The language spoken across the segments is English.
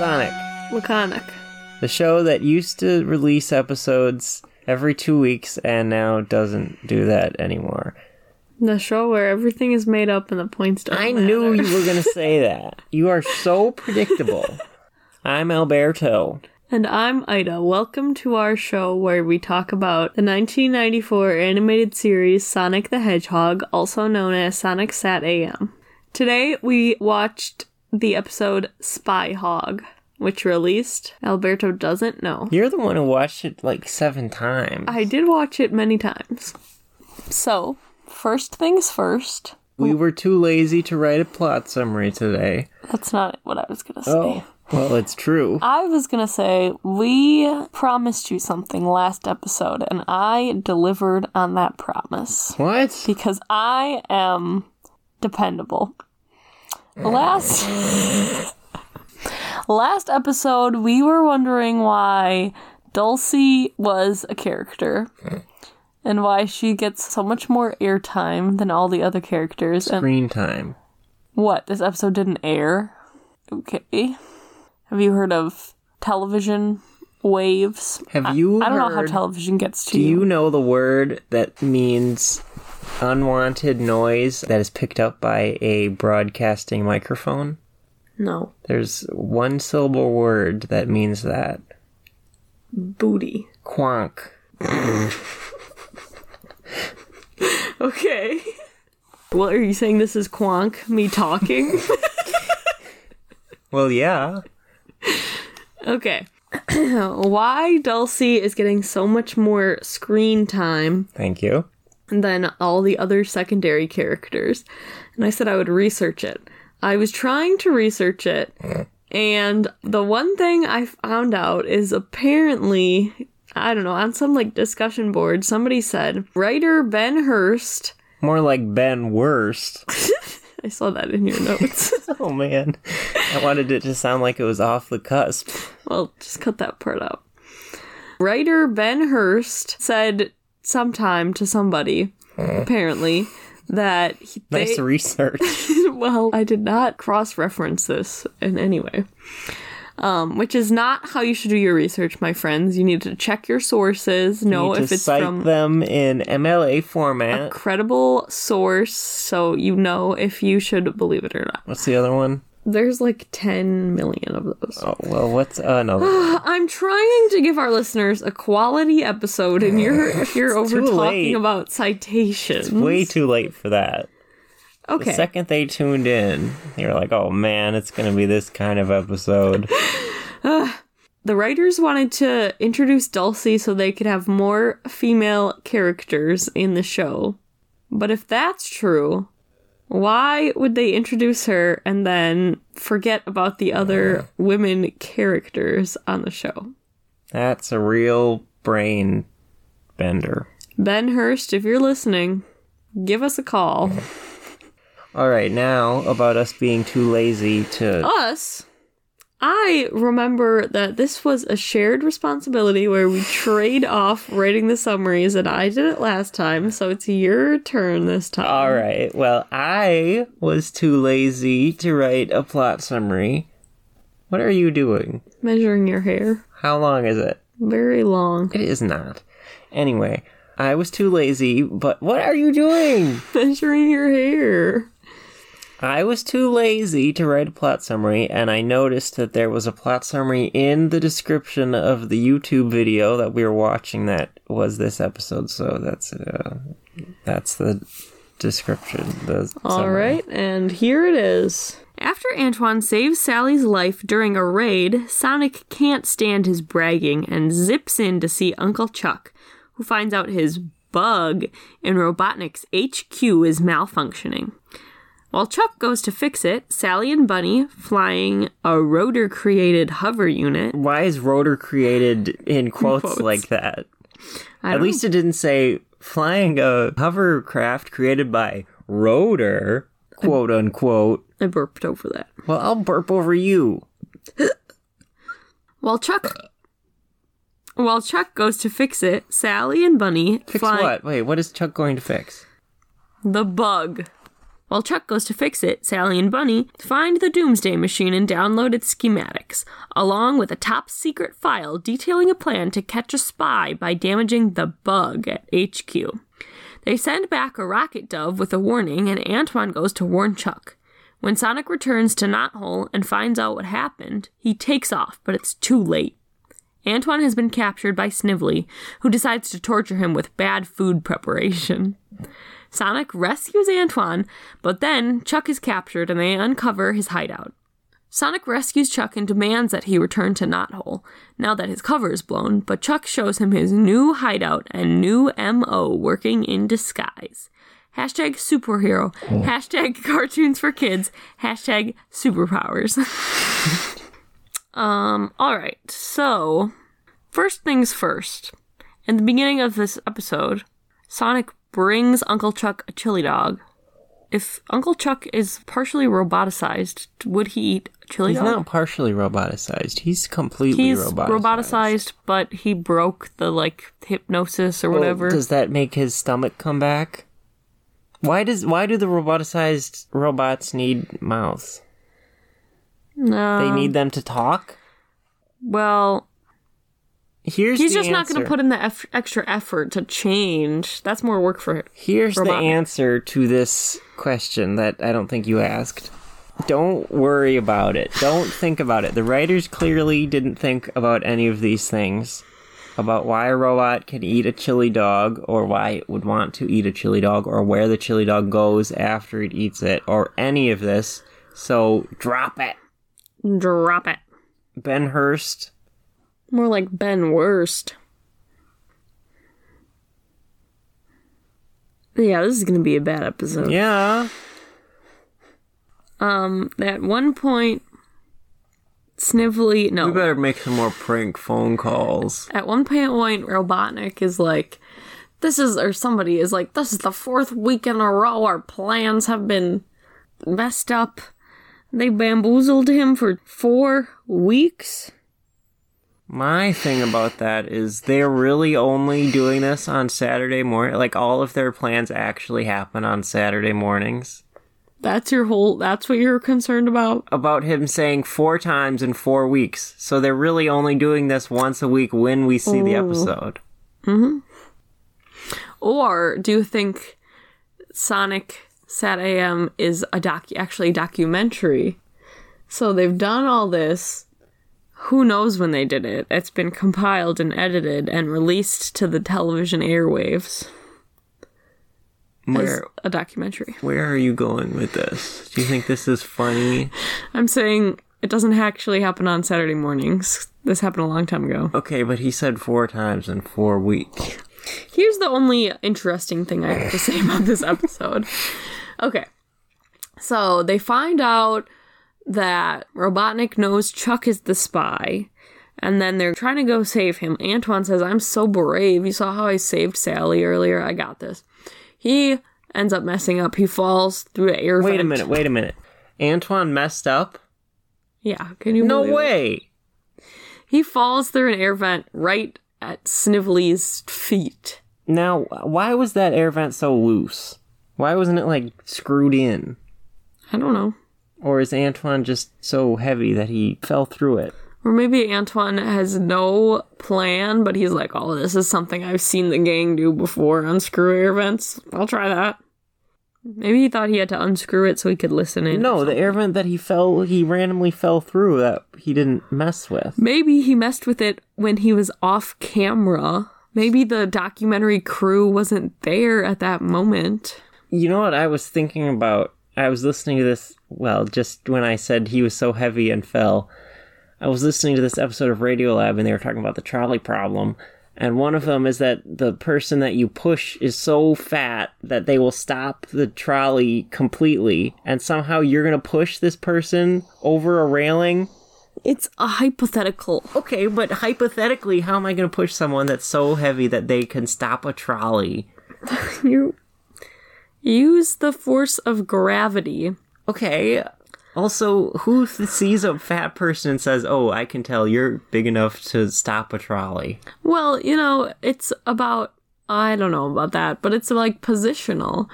Sonic, Laconic. the show that used to release episodes every two weeks and now doesn't do that anymore. The show where everything is made up and the points don't I matter. knew you were going to say that. You are so predictable. I'm Alberto. And I'm Ida. Welcome to our show where we talk about the 1994 animated series Sonic the Hedgehog, also known as Sonic Sat AM. Today we watched the episode Spyhog, which released. Alberto doesn't know. You're the one who watched it like seven times. I did watch it many times. So, first things first. We were too lazy to write a plot summary today. That's not what I was gonna oh, say. Oh, well, it's true. I was gonna say we promised you something last episode, and I delivered on that promise What? because I am dependable. Last last episode, we were wondering why Dulcie was a character. And why she gets so much more airtime than all the other characters. And Screen time. what? This episode didn't air? Okay. Have you heard of television waves? Have you I don't know how television gets to Do you know the word that means unwanted noise that is picked up by a broadcasting microphone? No. There's one syllable word that means that. Booty. Quonk. Okay. What are you saying? This is Quonk, me talking? Well, yeah. okay. Why Dulcie is getting so much more screen time Thank you. Than all the other secondary characters. And I said I would research it. I was trying to research it, and the one thing I found out is apparently, I don't know, on some like discussion board, somebody said writer Ben Hurst. More like Ben Worst. I saw that in your notes. Oh man. I wanted it to sound like it was off the cusp. well, just cut that part out. Writer Ben Hurst said sometime to somebody, apparently, that he, Nice research. well, I did not cross reference this in any way. Um, which is not how you should do your research, my friends. You need to check your sources, know Need if to it's cite from them in MLA format. credible source, so you know if you should believe it or not. What's the other one? There's like 10 million of those. Oh, well, what's uh, another? I'm trying to give our listeners a quality episode, and you're you're over talking late. about citations. It's way too late for that. okay. The second they tuned in, they were like, oh man, it's going to be this kind of episode. The writers wanted to introduce Dulcie so they could have more female characters in the show. But if that's true, why would they introduce her and then forget about the other women characters on the show? That's a real brain bender. Ben Hurst, if you're listening, give us a call. All right, now about us being too lazy to. us, I remember that this was a shared responsibility where we trade off writing the summaries, and I did it last time, so it's your turn this time. All right, well, I was too lazy to write a plot summary. What are you doing? Measuring your hair. How long is it? Very long. It is not. Anyway, I was too lazy, but what are you doing? Measuring your hair. I was too lazy to write a plot summary, and I noticed that there was a plot summary in the description of the YouTube video that we were watching that was this episode. So that's uh, that's the description. The All summary. right, and here it is. After Antoine saves Sally's life during a raid, Sonic can't stand his bragging and zips in to see Uncle Chuck, who finds out his bug in Robotnik's HQ is malfunctioning. While Chuck goes to fix it, Sally and Bunnie, flying a rotor created hover unit, Why is rotor created in quotes, quotes. like that? At least it didn't say flying a hovercraft created by rotor, quote unquote. I burped over that. Well, I'll burp over you. While Chuck while Chuck goes to fix it, Sally and Bunnie Fix fly what? Wait, what is Chuck going to fix? the bug While Chuck goes to fix it, Sally and Bunnie find the Doomsday Machine and download its schematics, along with a top secret file detailing a plan to catch a spy by damaging the bug at HQ. They send back a rocket dove with a warning, and Antoine goes to warn Chuck. When Sonic returns to Knothole and finds out what happened, he takes off, but it's too late. Antoine has been captured by Snively, who decides to torture him with bad food preparation. Sonic rescues Antoine, but then Chuck is captured and they uncover his hideout. Sonic rescues Chuck and demands that he return to Knothole, now that his cover is blown, but Chuck shows him his new hideout and new MO working in disguise. Hashtag superhero, hashtag cartoons for kids, hashtag superpowers. um, alright, so, first things first. In the beginning of this episode, Sonic brings Uncle Chuck a chili dog. If Uncle Chuck is partially roboticized, would he eat chili He's dog? not partially roboticized. He's completely He's roboticized. roboticized, but he broke the like hypnosis or Well, whatever. does that make his stomach come back? Why does why do the roboticized robots need mouths? no. They um, need them to talk. well, Here's he's just not going to put in the eff- extra effort to change. That's more work for him. Here's the answer to this question that I don't think you asked. Don't worry about it. Don't think about it. The writers clearly didn't think about any of these things. About why a robot can eat a chili dog, or why it would want to eat a chili dog, or where the chili dog goes after it eats it, or any of this. So drop it. Drop it. Ben Hurst. More like Ben Worst. Yeah, this is going to be a bad episode. Yeah. Um, at one point, Snively, no. We better make some more prank phone calls. At one point, Robotnik is like, this is, or somebody is like, this is the fourth week in a row our plans have been messed up. They bamboozled him for four weeks. My thing about that is they're really only doing this on Saturday morning. Like all of their plans actually happen on Saturday mornings. That's your whole, that's what you're concerned about? About him saying four times in four weeks. So they're really only doing this once a week when we see the episode. Hmm. Or do you think Sonic Sat AM is a doc actually a documentary? So they've done all this. Who knows when they did it? It's been compiled and edited and released to the television airwaves Where a documentary. where are you going with this? Do you think this is funny? I'm saying it doesn't actually happen on Saturday mornings. This happened a long time ago. Okay, but he said four times in four weeks. Here's the only interesting thing I have to say about this episode. Okay. So they find out that Robotnik knows Chuck is the spy. And then they're trying to go save him. Antoine says, I'm so brave. You saw how I saved Sally earlier. I got this. He ends up messing up. He falls through an air vent. Wait a minute, wait a minute. Antoine messed up? Yeah, can you No believe it? way. He falls through an air vent right at Snively's feet. Now, why was that air vent so loose? Why wasn't it like screwed in? I don't know. Or is Antoine just so heavy that he fell through it? Or maybe Antoine has no plan, but he's like, oh, this is something I've seen the gang do before unscrew air vents. I'll try that. Maybe he thought he had to unscrew it so he could listen in. No, the air vent that he fell, he randomly fell through that he didn't mess with. Maybe he messed with it when he was off camera. Maybe the documentary crew wasn't there at that moment. You know what I was thinking about? I was listening to this, well, just when I said he was so heavy and fell. I was listening to this episode of Radiolab and they were talking about the trolley problem. And one of them is that the person that you push is so fat that they will stop the trolley completely. And somehow you're going to push this person over a railing. It's a hypothetical. Okay, but hypothetically, how am I going to push someone that's so heavy that they can stop a trolley? You use the force of gravity. Okay. Also, who sees a fat person and says, "Oh, I can tell you're big enough to stop a trolley"? Well, you know, it's about I don't know about that, but it's like positional.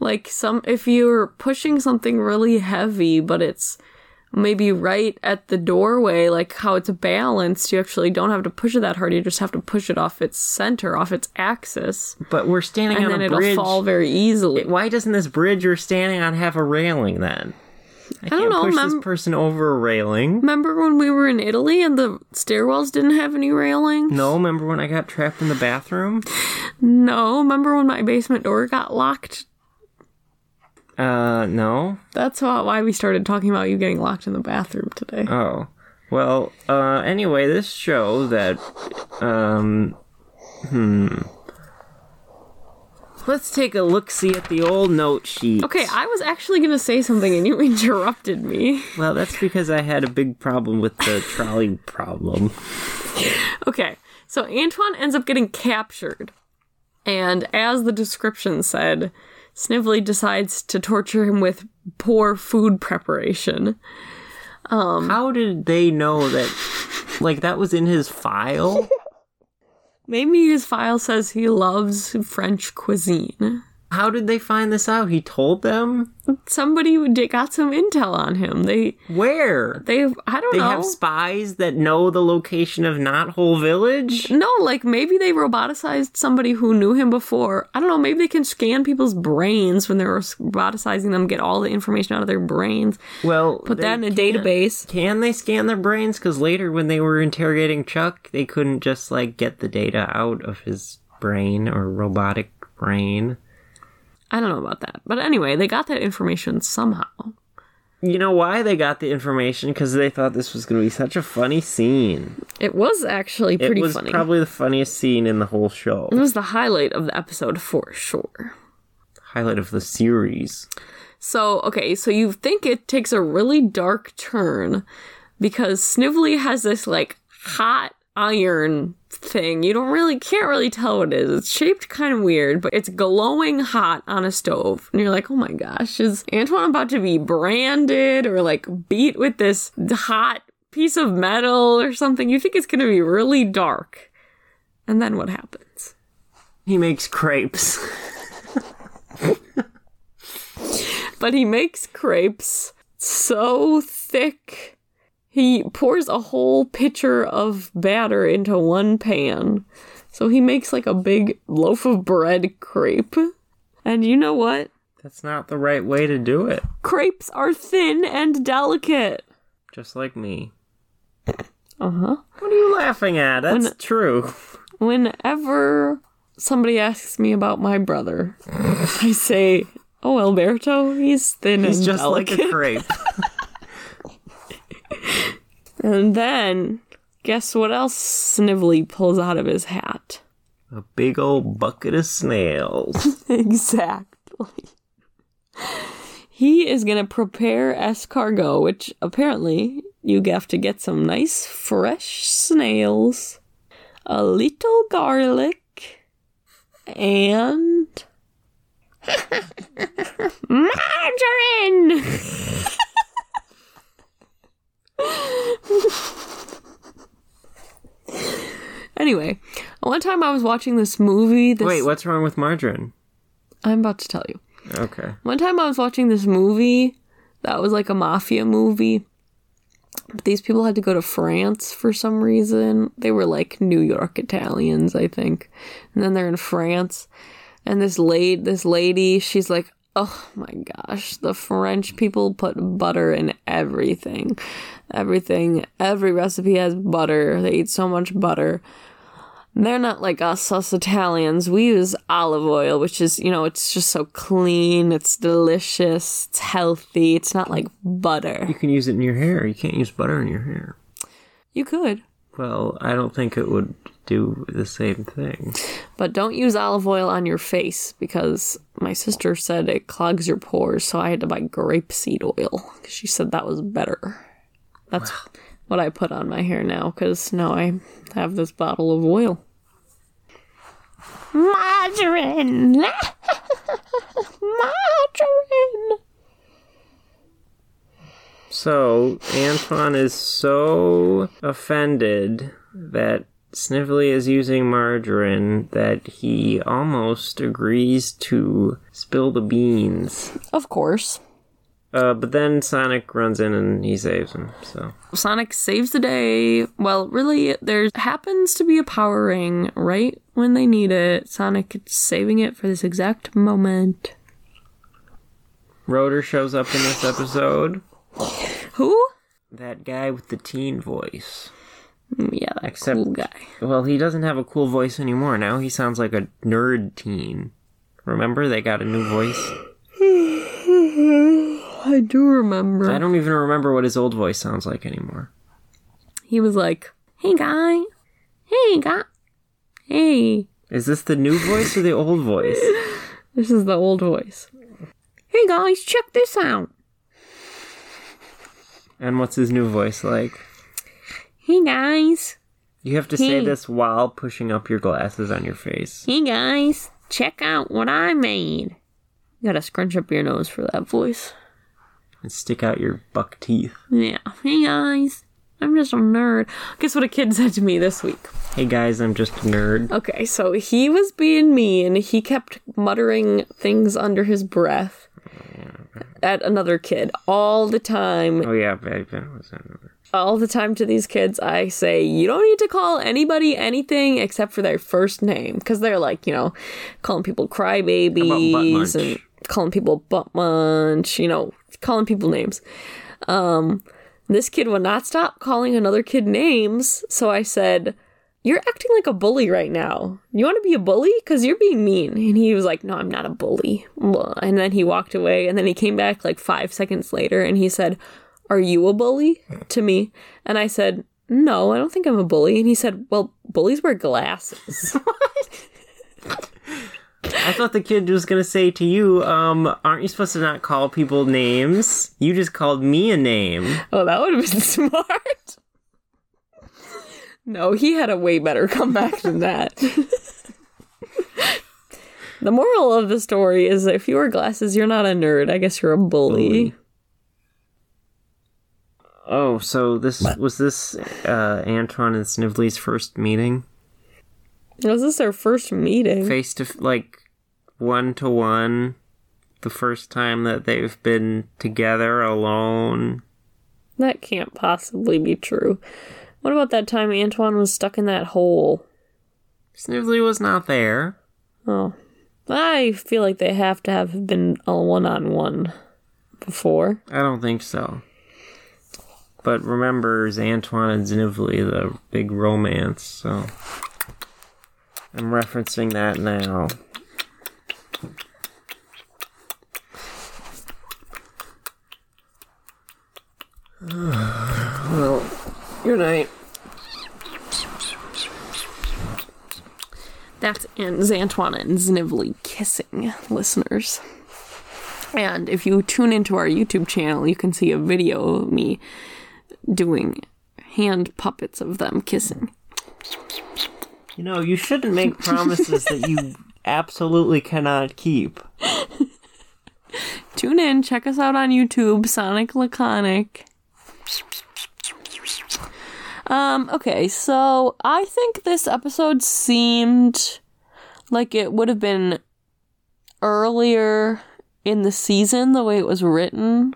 Like some if you're pushing something really heavy, but it's maybe right at the doorway, like how it's balanced, you actually don't have to push it that hard. You just have to push it off its center, off its axis, But we're standing on a bridge. and on then a it'll bridge. fall very easily. Why doesn't this bridge we're standing on have a railing then? I, don't can't know, push mem- this person over a railing. Remember when we were in Italy and the stairwells didn't have any railing? No, remember when I got trapped in the bathroom? No. Remember when my basement door got locked? Uh, no. That's why why we started talking about you getting locked in the bathroom today. Oh. Well, uh, anyway, this show that, um, hmm. Let's take a look see at the old note sheet. Okay, I was actually gonna say something and you interrupted me. Well, that's because I had a big problem with the trolley problem. Okay, so Antoine ends up getting captured. And as the description said, Snively decides to torture him with poor food preparation. Um, How did they know that, like, that was in his file? Maybe his file says he loves French cuisine. How did they find this out? He told them? Somebody got some intel on him. They, Where? they, I don't They know. They have spies that know the location of Knothole Village? no, like maybe they roboticized somebody who knew him before. I don't know. Maybe they can scan people's brains when they're roboticizing them, get all the information out of their brains, Well, put that in a can't- database. Can they scan their brains? Because later, when they were interrogating Chuck, they couldn't just like get the data out of his brain or robotic brain. I don't know about that. But anyway, they got that information somehow. You know why they got the information? Because they thought this was going to be such a funny scene. It was actually pretty funny. It was funny. probably the funniest scene in the whole show. it was the highlight of the episode for sure. Highlight of the series. So, okay, so you think it takes a really dark turn because Snively has this like hot iron thing. You don't really can't really tell what it is. It's shaped kind of weird, but it's glowing hot on a stove. And you're like, "Oh my gosh, is Antoine about to be branded or like beat with this hot piece of metal or something?" You think it's going to be really dark. And then what happens? He makes crepes. but he makes crepes so thick. He pours a whole pitcher of batter into one pan. So he makes like a big loaf of bread crepe. And you know what? That's not the right way to do it. Crepes are thin and delicate. Just like me. Uh huh. What are you laughing at? That's When- true. Whenever somebody asks me about my brother, I say, Oh, Alberto, he's thin He's and just like a crepe. and then, guess what else Snively pulls out of his hat? a big old bucket of snails. Exactly. He is going to prepare escargot, which apparently you have to get some nice fresh snails, a little garlic, and margarine. anyway, one time I was watching this movie. This, Wait, what's wrong with margarine? I'm about to tell you. Okay. One time I was watching this movie that was like a mafia movie. But these people had to go to France for some reason. They were like New York Italians, I think. And then they're in France. And this lady, this lady, she's like, "Oh my gosh, the French people put butter in everything. Everything, every recipe has butter. They eat so much butter." They're not like us, us Italians. We use olive oil, which is, you know, it's just so clean, it's delicious, it's healthy. It's not like butter. You can use it in your hair. You can't use butter in your hair. You could, Well, I don't think it would do the same thing. but don't use olive oil on your face because my sister said it clogs your pores, so I had to buy grapeseed oil. She said that was better. That's what I put on my hair now because now I have this bottle of oil. Margarine! Margarine! So, Antoine is so offended that Snively is using margarine that he almost agrees to spill the beans. Of course. Uh, but then Sonic runs in and he saves him. So Sonic saves the day. Well, really, there happens to be a power ring right when they need it. Sonic is saving it for this exact moment. Rotor shows up in this episode. Who? That guy with the teen voice. Yeah, that Except- cool guy. Well, he doesn't have a cool voice anymore. Now he sounds like a nerd teen. Remember, they got a new voice. I do remember. I don't even remember what his old voice sounds like anymore. He was like, "Hey, guy. Hey, guy. Hey." Is this the new voice or the old voice? This is the old voice. Hey, guys, check this out. And what's his new voice like? Hey, guys. You have to say this while pushing up your glasses on your face. Hey, guys. Check out what I made. You gotta scrunch up your nose for that voice. And stick out your buck teeth. Yeah. Hey, guys. I'm just a nerd. Guess what a kid said to me this week? Hey guys, I'm just a nerd. Okay, so he was being mean. He kept muttering things under his breath at another kid all the time. Oh yeah, back then was that? All the time to these kids, I say, you don't need to call anybody anything except for their first name. Because they're like, you know, calling people crybabies and calling people butt munch, you know, calling people names. Um, this kid would not stop calling another kid names. So I said, you're acting like a bully right now. You want to be a bully? Because you're being mean. And he was like, No, I'm not a bully. And then he walked away. And then he came back like five seconds later and he said, Are you a bully? to me. And I said, No, I don't think I'm a bully. And he said, Well, bullies wear glasses. I thought the kid was gonna say to you, um, aren't you supposed to not call people names? You just called me a name. oh, that would have been smart. No, he had a way better comeback than that. the moral of the story is if you wear glasses, you're not a nerd. I guess you're a bully. Bully. Oh, so this was this uh, Antoine and Snively's first meeting, Was this their first meeting? face to like one to one, the first time that they've been together alone. That can't possibly be true. What about that time Antoine was stuck in that hole? Snively was not there. Oh. I feel like they have to have been a one on one before. I don't think so. But remember, Antoine and Snively, the big romance, so. I'm referencing that now. well, good night. That's and Antoine and Snively kissing, listeners. And if you tune into our YouTube channel, you can see a video of me doing hand puppets of them kissing. You know, you shouldn't make promises that you absolutely cannot keep. Tune in, check us out on YouTube, Sonic Laconic. Um, okay, so I think this episode seemed like it would have been earlier in the season the way it was written.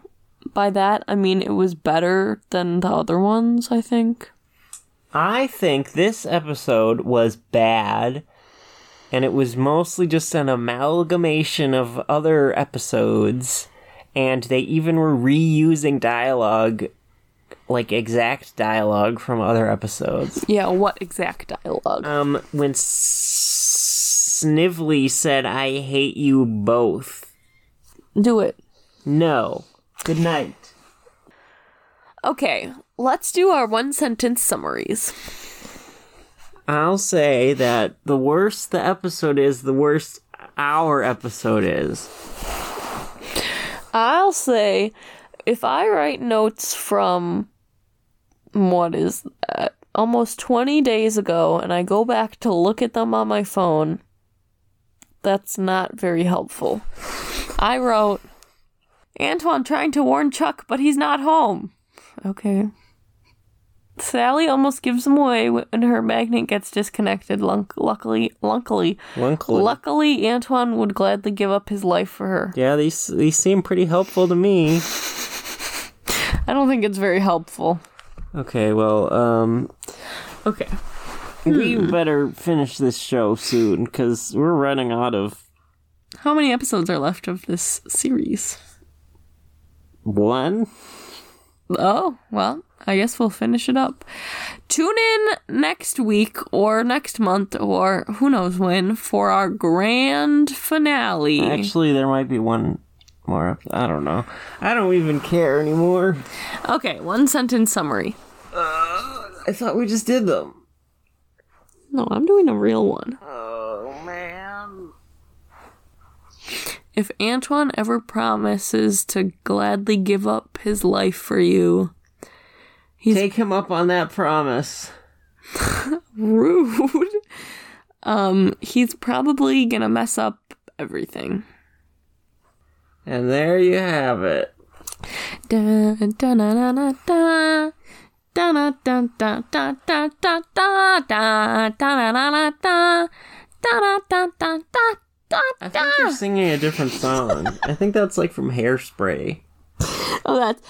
By that, I mean it was better than the other ones, I think. I think this episode was bad, and it was mostly just an amalgamation of other episodes, and they even were reusing dialogue, like exact dialogue from other episodes. Yeah, what exact dialogue? Um, when S- Snively said, I hate you both. Do it. No. Good night. Okay, let's do our one sentence summaries. I'll say that the worse the episode is, the worse our episode is. I'll say if I write notes from what is that? Almost 20 days ago and I go back to look at them on my phone, that's not very helpful. I wrote Antoine trying to warn Chuck, but he's not home. Okay. Sally almost gives him away when her magnet gets disconnected. Lunk- luckily, luckily, Luckily. luckily, Antoine would gladly give up his life for her. yeah, these these seem pretty helpful to me. I don't think it's very helpful. Okay, well, um, Okay. we better finish this show soon because we're running out of How many episodes are left of this series? one. Oh, well, I guess we'll finish it up. Tune in next week or next month or who knows when for our grand finale. Actually, there might be one more. I don't know. I don't even care anymore. Okay, one sentence summary. I thought we just did them. No, I'm doing a real one. Oh man. If Antoine ever promises to gladly give up his life for you, Take him up on that promise. rude. Um, he's probably gonna mess up everything. Da da da. Da da I think you're singing a different song. I think that's like from Hairspray. Oh, that's